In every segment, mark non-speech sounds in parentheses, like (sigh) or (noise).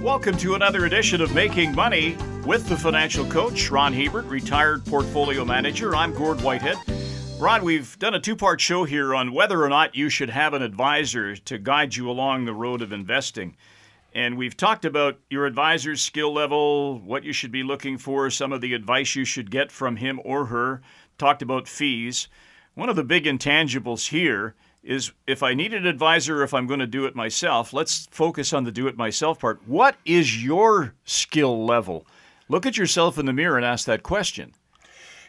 Welcome to another edition of Making Money with the financial coach, Ron Hebert, retired portfolio manager. I'm Gord Whitehead. Ron, we've done a two part show here on whether or not you should have an advisor to guide you along the road of investing. And we've talked about your advisor's skill level, what you should be looking for, some of the advice you should get from him or her, talked about fees. One of the big intangibles here is if I need an advisor, if I'm going to do it myself, let's focus on the do it myself part. What is your skill level? Look at yourself in the mirror and ask that question.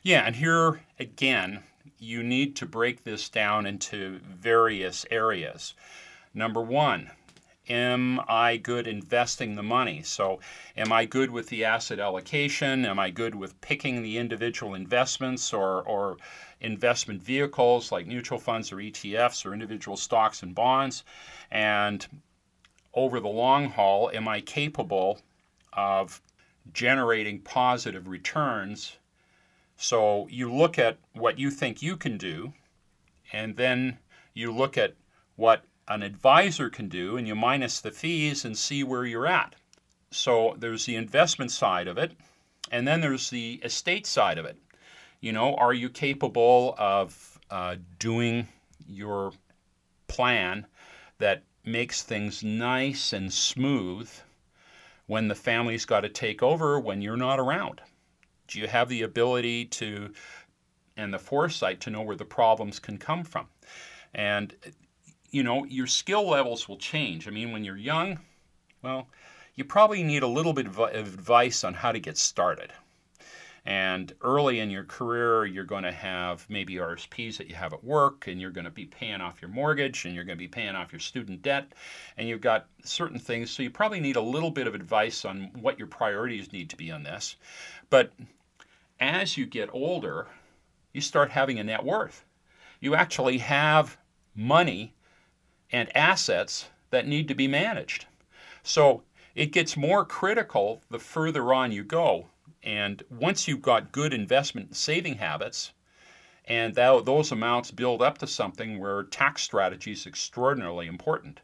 Yeah, and here again, you need to break this down into various areas. Number one, am I good investing the money? So, am I good with the asset allocation? Am I good with picking the individual investments or, or investment vehicles like mutual funds or ETFs or individual stocks and bonds? And over the long haul, am I capable of generating positive returns? So, you look at what you think you can do, and then you look at what an advisor can do, and you minus the fees and see where you're at. So there's the investment side of it, and then there's the estate side of it. You know, are you capable of uh, doing your plan that makes things nice and smooth when the family's got to take over when you're not around? Do you have the ability to and the foresight to know where the problems can come from? And you know, your skill levels will change. I mean, when you're young, well, you probably need a little bit of advice on how to get started. And early in your career, you're going to have maybe RSPs that you have at work, and you're going to be paying off your mortgage, and you're going to be paying off your student debt, and you've got certain things. So you probably need a little bit of advice on what your priorities need to be on this. But as you get older, you start having a net worth. You actually have money and assets that need to be managed. So it gets more critical the further on you go. And once you've got good investment and saving habits, and that, those amounts build up to something where tax strategy is extraordinarily important,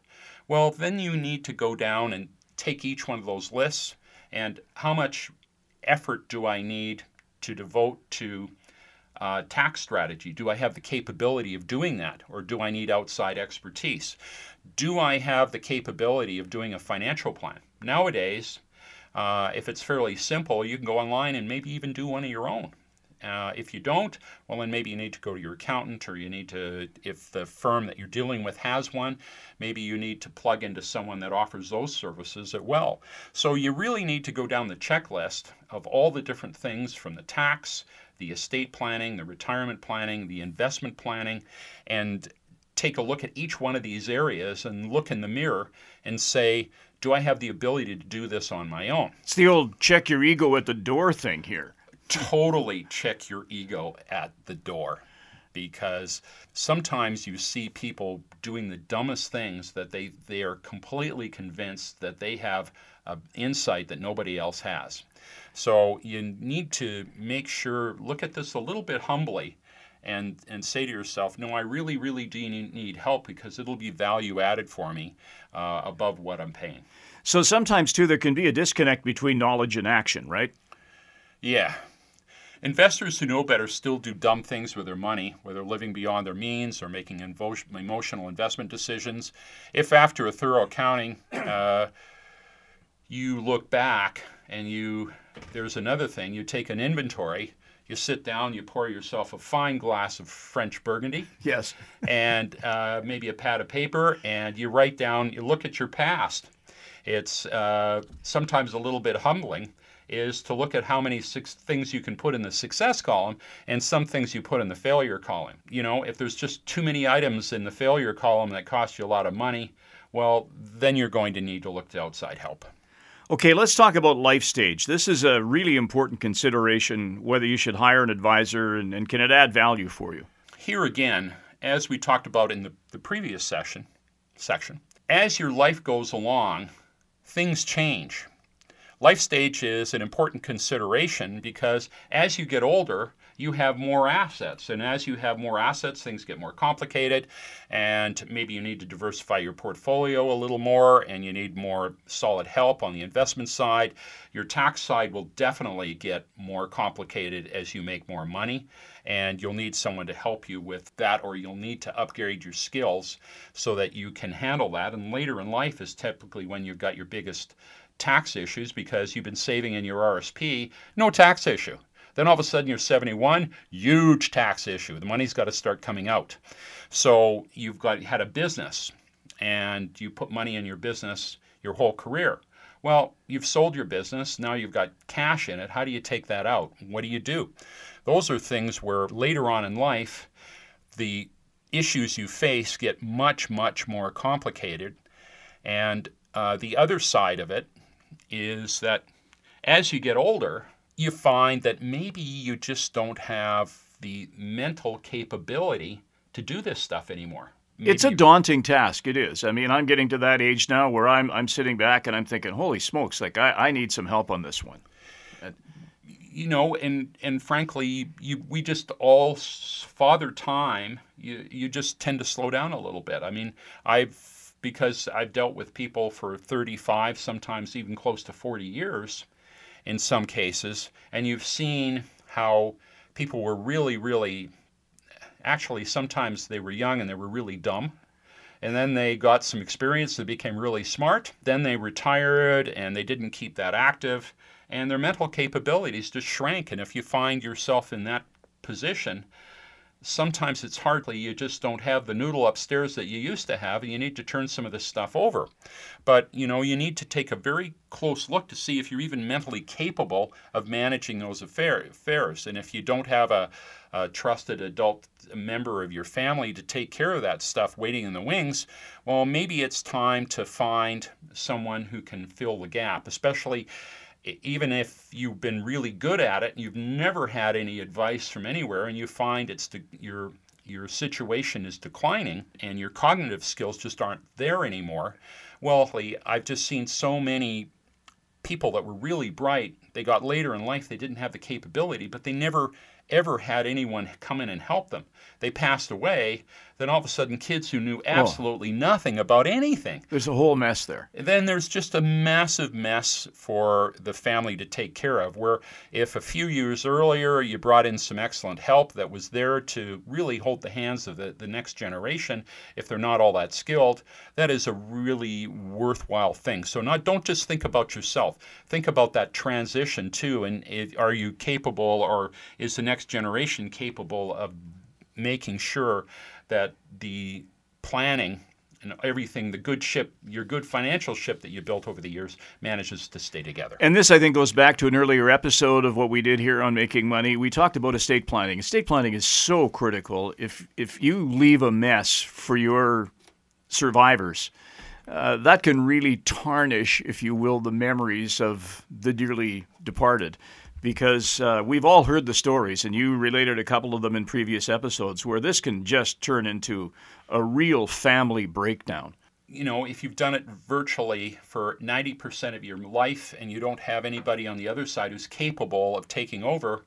well, then you need to go down and take each one of those lists and how much effort do I need to devote to uh, tax strategy? Do I have the capability of doing that, or do I need outside expertise? Do I have the capability of doing a financial plan? Nowadays, uh, if it's fairly simple, you can go online and maybe even do one of your own. Uh, if you don't, well, then maybe you need to go to your accountant, or you need to, if the firm that you're dealing with has one, maybe you need to plug into someone that offers those services as well. So you really need to go down the checklist of all the different things from the tax, the estate planning, the retirement planning, the investment planning, and take a look at each one of these areas and look in the mirror and say, do I have the ability to do this on my own? It's the old check your ego at the door thing here totally check your ego at the door because sometimes you see people doing the dumbest things that they, they are completely convinced that they have an insight that nobody else has. So you need to make sure, look at this a little bit humbly and, and say to yourself, no, I really, really do need help because it'll be value added for me uh, above what I'm paying. So sometimes, too, there can be a disconnect between knowledge and action, right? Yeah, Investors who know better still do dumb things with their money, whether living beyond their means or making emotional investment decisions. If after a thorough accounting, uh, you look back and you, there's another thing, you take an inventory, you sit down, you pour yourself a fine glass of French Burgundy. Yes. and uh, maybe a pad of paper, and you write down, you look at your past. It's uh, sometimes a little bit humbling is to look at how many things you can put in the success column and some things you put in the failure column. You know, if there's just too many items in the failure column that cost you a lot of money, well, then you're going to need to look to outside help. Okay, let's talk about life stage. This is a really important consideration whether you should hire an advisor and, and can it add value for you? Here again, as we talked about in the, the previous session section, as your life goes along, things change. Life stage is an important consideration because as you get older, you have more assets. And as you have more assets, things get more complicated. And maybe you need to diversify your portfolio a little more and you need more solid help on the investment side. Your tax side will definitely get more complicated as you make more money. And you'll need someone to help you with that, or you'll need to upgrade your skills so that you can handle that. And later in life is typically when you've got your biggest tax issues because you've been saving in your RSP, no tax issue. Then all of a sudden you're 71, huge tax issue. The money's got to start coming out. So you've got had a business and you put money in your business your whole career. Well, you've sold your business, now you've got cash in it. How do you take that out? What do you do? Those are things where later on in life, the issues you face get much, much more complicated. And uh, the other side of it is that as you get older, you find that maybe you just don't have the mental capability to do this stuff anymore. Maybe it's a daunting task. It is. I mean, I'm getting to that age now where I'm I'm sitting back and I'm thinking, holy smokes, like I, I need some help on this one. Uh, you know, and and frankly, you we just all father time. You you just tend to slow down a little bit. I mean, I've because I've dealt with people for 35, sometimes even close to 40 years in some cases, and you've seen how people were really, really, actually, sometimes they were young and they were really dumb. And then they got some experience, they became really smart. Then they retired and they didn't keep that active, and their mental capabilities just shrank. And if you find yourself in that position, sometimes it's hardly you just don't have the noodle upstairs that you used to have and you need to turn some of this stuff over. But you know you need to take a very close look to see if you're even mentally capable of managing those affairs. And if you don't have a, a trusted adult member of your family to take care of that stuff waiting in the wings well maybe it's time to find someone who can fill the gap especially even if you've been really good at it, and you've never had any advice from anywhere, and you find it's de- your your situation is declining and your cognitive skills just aren't there anymore. Well, I've just seen so many people that were really bright. They got later in life, they didn't have the capability, but they never ever had anyone come in and help them. They passed away, then all of a sudden kids who knew oh. absolutely oh. nothing about anything. There's a whole mess there. Then there's just a massive mess for the family to take care of. Where if a few years earlier you brought in some excellent help that was there to really hold the hands of the, the next generation, if they're not all that skilled, that is a really worthwhile thing. So not don't just think about yourself. Think about that transition too and it, are you capable or is the next next generation capable of making sure that the planning and everything, the good ship, your good financial ship that you built over the years, manages to stay together. And this, I think, goes back to an earlier episode of what we did here on Making Money. We talked about estate planning. Estate planning is so critical. If if you leave a mess for your survivors, uh, that can really tarnish, if you will, the memories of the dearly departed because uh, we've all heard the stories, and you related a couple of them in previous episodes, where this can just turn into a real family breakdown. You know, if you've done it virtually for 90% of your life and you don't have anybody on the other side who's capable of taking over,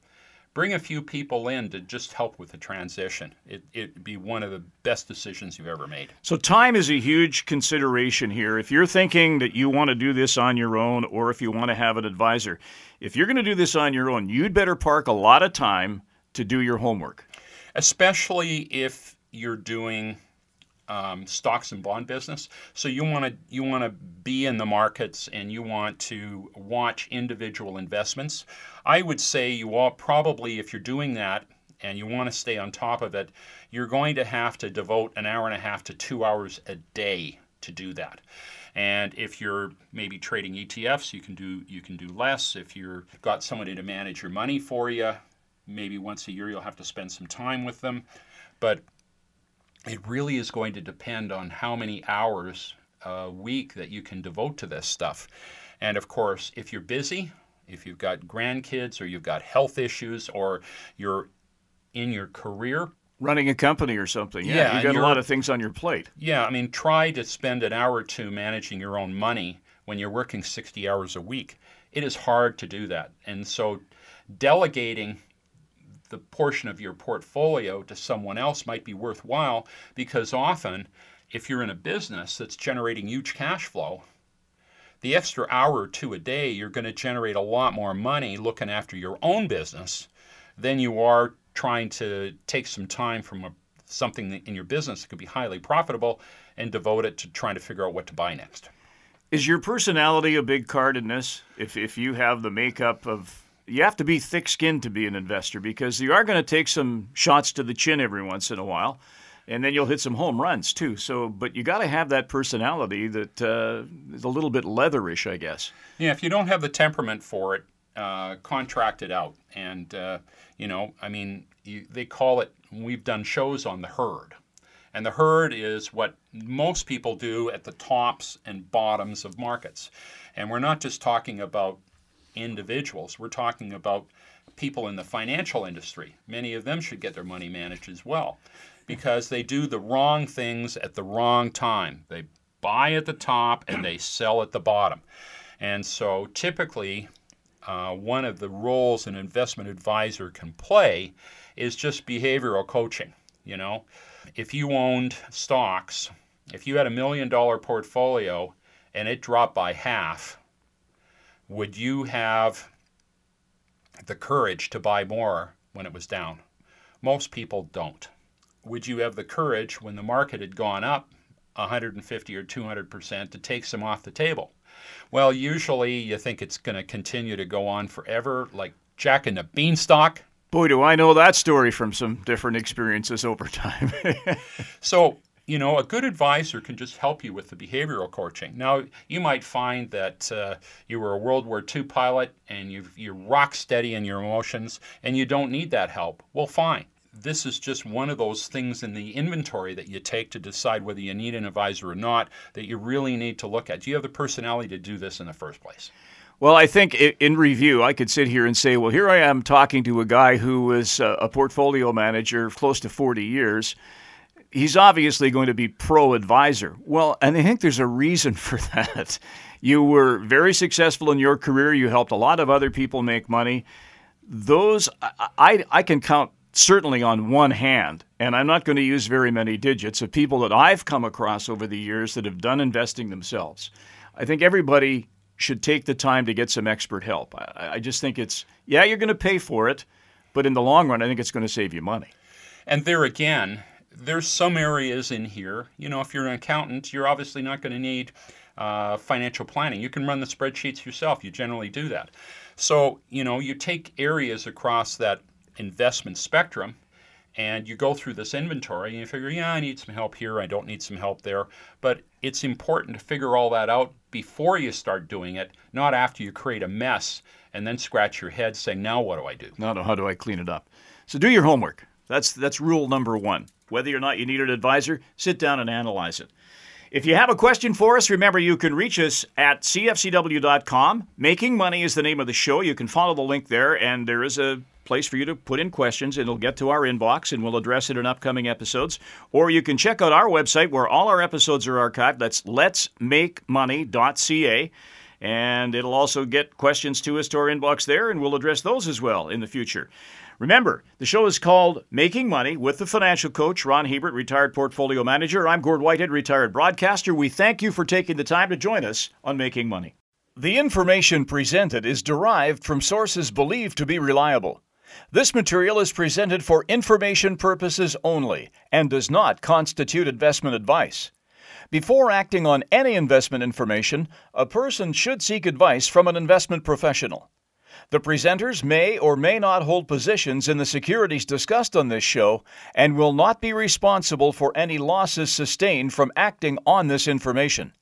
bring a few people in to just help with the transition. It, it'd be one of the best decisions you've ever made. So, time is a huge consideration here. If you're thinking that you want to do this on your own or if you want to have an advisor, if you're going to do this on your own, you'd better park a lot of time to do your homework. Especially if you're doing um, stocks and bond business. So you want to you want to be in the markets and you want to watch individual investments. I would say you all probably if you're doing that and you want to stay on top of it, you're going to have to devote an hour and a half to two hours a day to do that. And if you're maybe trading ETFs, you can do you can do less. If you've got somebody to manage your money for you, maybe once a year you'll have to spend some time with them. But it really is going to depend on how many hours a week that you can devote to this stuff. And of course, if you're busy, if you've got grandkids or you've got health issues or you're in your career, running a company or something. Yeah, yeah you got a lot of things on your plate. Yeah, I mean, try to spend an hour or two managing your own money when you're working 60 hours a week. It is hard to do that. And so delegating the portion of your portfolio to someone else might be worthwhile because often, if you're in a business that's generating huge cash flow, the extra hour or two a day, you're going to generate a lot more money looking after your own business than you are trying to take some time from a, something in your business that could be highly profitable and devote it to trying to figure out what to buy next. Is your personality a big card in this? If, if you have the makeup of, you have to be thick skinned to be an investor because you are going to take some shots to the chin every once in a while and then you'll hit some home runs too. So, but you got to have that personality that uh, is a little bit leatherish, I guess. Yeah, if you don't have the temperament for it, uh, contract it out. And uh, you know, I mean, you, they call it. We've done shows on the herd, and the herd is what most people do at the tops and bottoms of markets. And we're not just talking about individuals. We're talking about people in the financial industry. Many of them should get their money managed as well because they do the wrong things at the wrong time. They buy at the top and they sell at the bottom. And so typically, uh, one of the roles an investment advisor can play is just behavioral coaching. You know, if you owned stocks, if you had a million dollar portfolio and it dropped by half, would you have the courage to buy more when it was down? Most people don't would you have the courage when the market had gone up 150 or 200 percent to take some off the table? Well, usually you think it's going to continue to go on forever, like Jack and the Beanstalk. Boy, do I know that story from some different experiences over time. (laughs) so, you know, a good advisor can just help you with the behavioral coaching. Now, you might find that uh, you were a World War II pilot and you you're rock steady in your emotions and you don't need that help. Well, fine this is just one of those things in the inventory that you take to decide whether you need an advisor or not that you really need to look at. Do you have the personality to do this in the first place? Well, I think in review, I could sit here and say, well, here I am talking to a guy who was a portfolio manager close to 40 years. He's obviously going to be pro advisor. Well, and I think there's a reason (laughs) for that. You were very successful in your career, you helped a lot of other people make money. Those, I, I can count certainly on one hand, and I'm not going to use very many digits, of people that I've come across over the years that have done investing themselves. I think everybody should take the time to get some expert help. I, I just think it's, yeah, you're going to pay for it, but in the long run, I think it's going to save you money. And there again, there's some areas in here. You know, if you're an accountant, you're obviously not going to need uh, financial planning. You can run the spreadsheets yourself. You generally do that. So, you know, you take areas across that investment spectrum and you go through this inventory and you figure, yeah, I need some help here, I don't need some help there. But it's important to figure all that out before you start doing it, not after you create a mess and then scratch your head saying, now what do I do? Now, how do I clean it up? So do your homework. That's, that's rule number one. Whether or not you need an advisor, sit down and analyze it. If you have a question for us, remember you can reach us at cfcw.com. Making Money is the name of the show. You can follow the link there, and there is a place for you to put in questions. It'll get to our inbox and we'll address it in upcoming episodes. Or you can check out our website where all our episodes are archived. That's letsmakemoney.ca. And it'll also get questions to us to our inbox there, and we'll address those as well in the future. Remember, the show is called Making Money with the financial coach, Ron Hebert, retired portfolio manager. I'm Gord Whitehead, retired broadcaster. We thank you for taking the time to join us on Making Money. The information presented is derived from sources believed to be reliable. This material is presented for information purposes only and does not constitute investment advice. Before acting on any investment information, a person should seek advice from an investment professional. The presenters may or may not hold positions in the securities discussed on this show and will not be responsible for any losses sustained from acting on this information.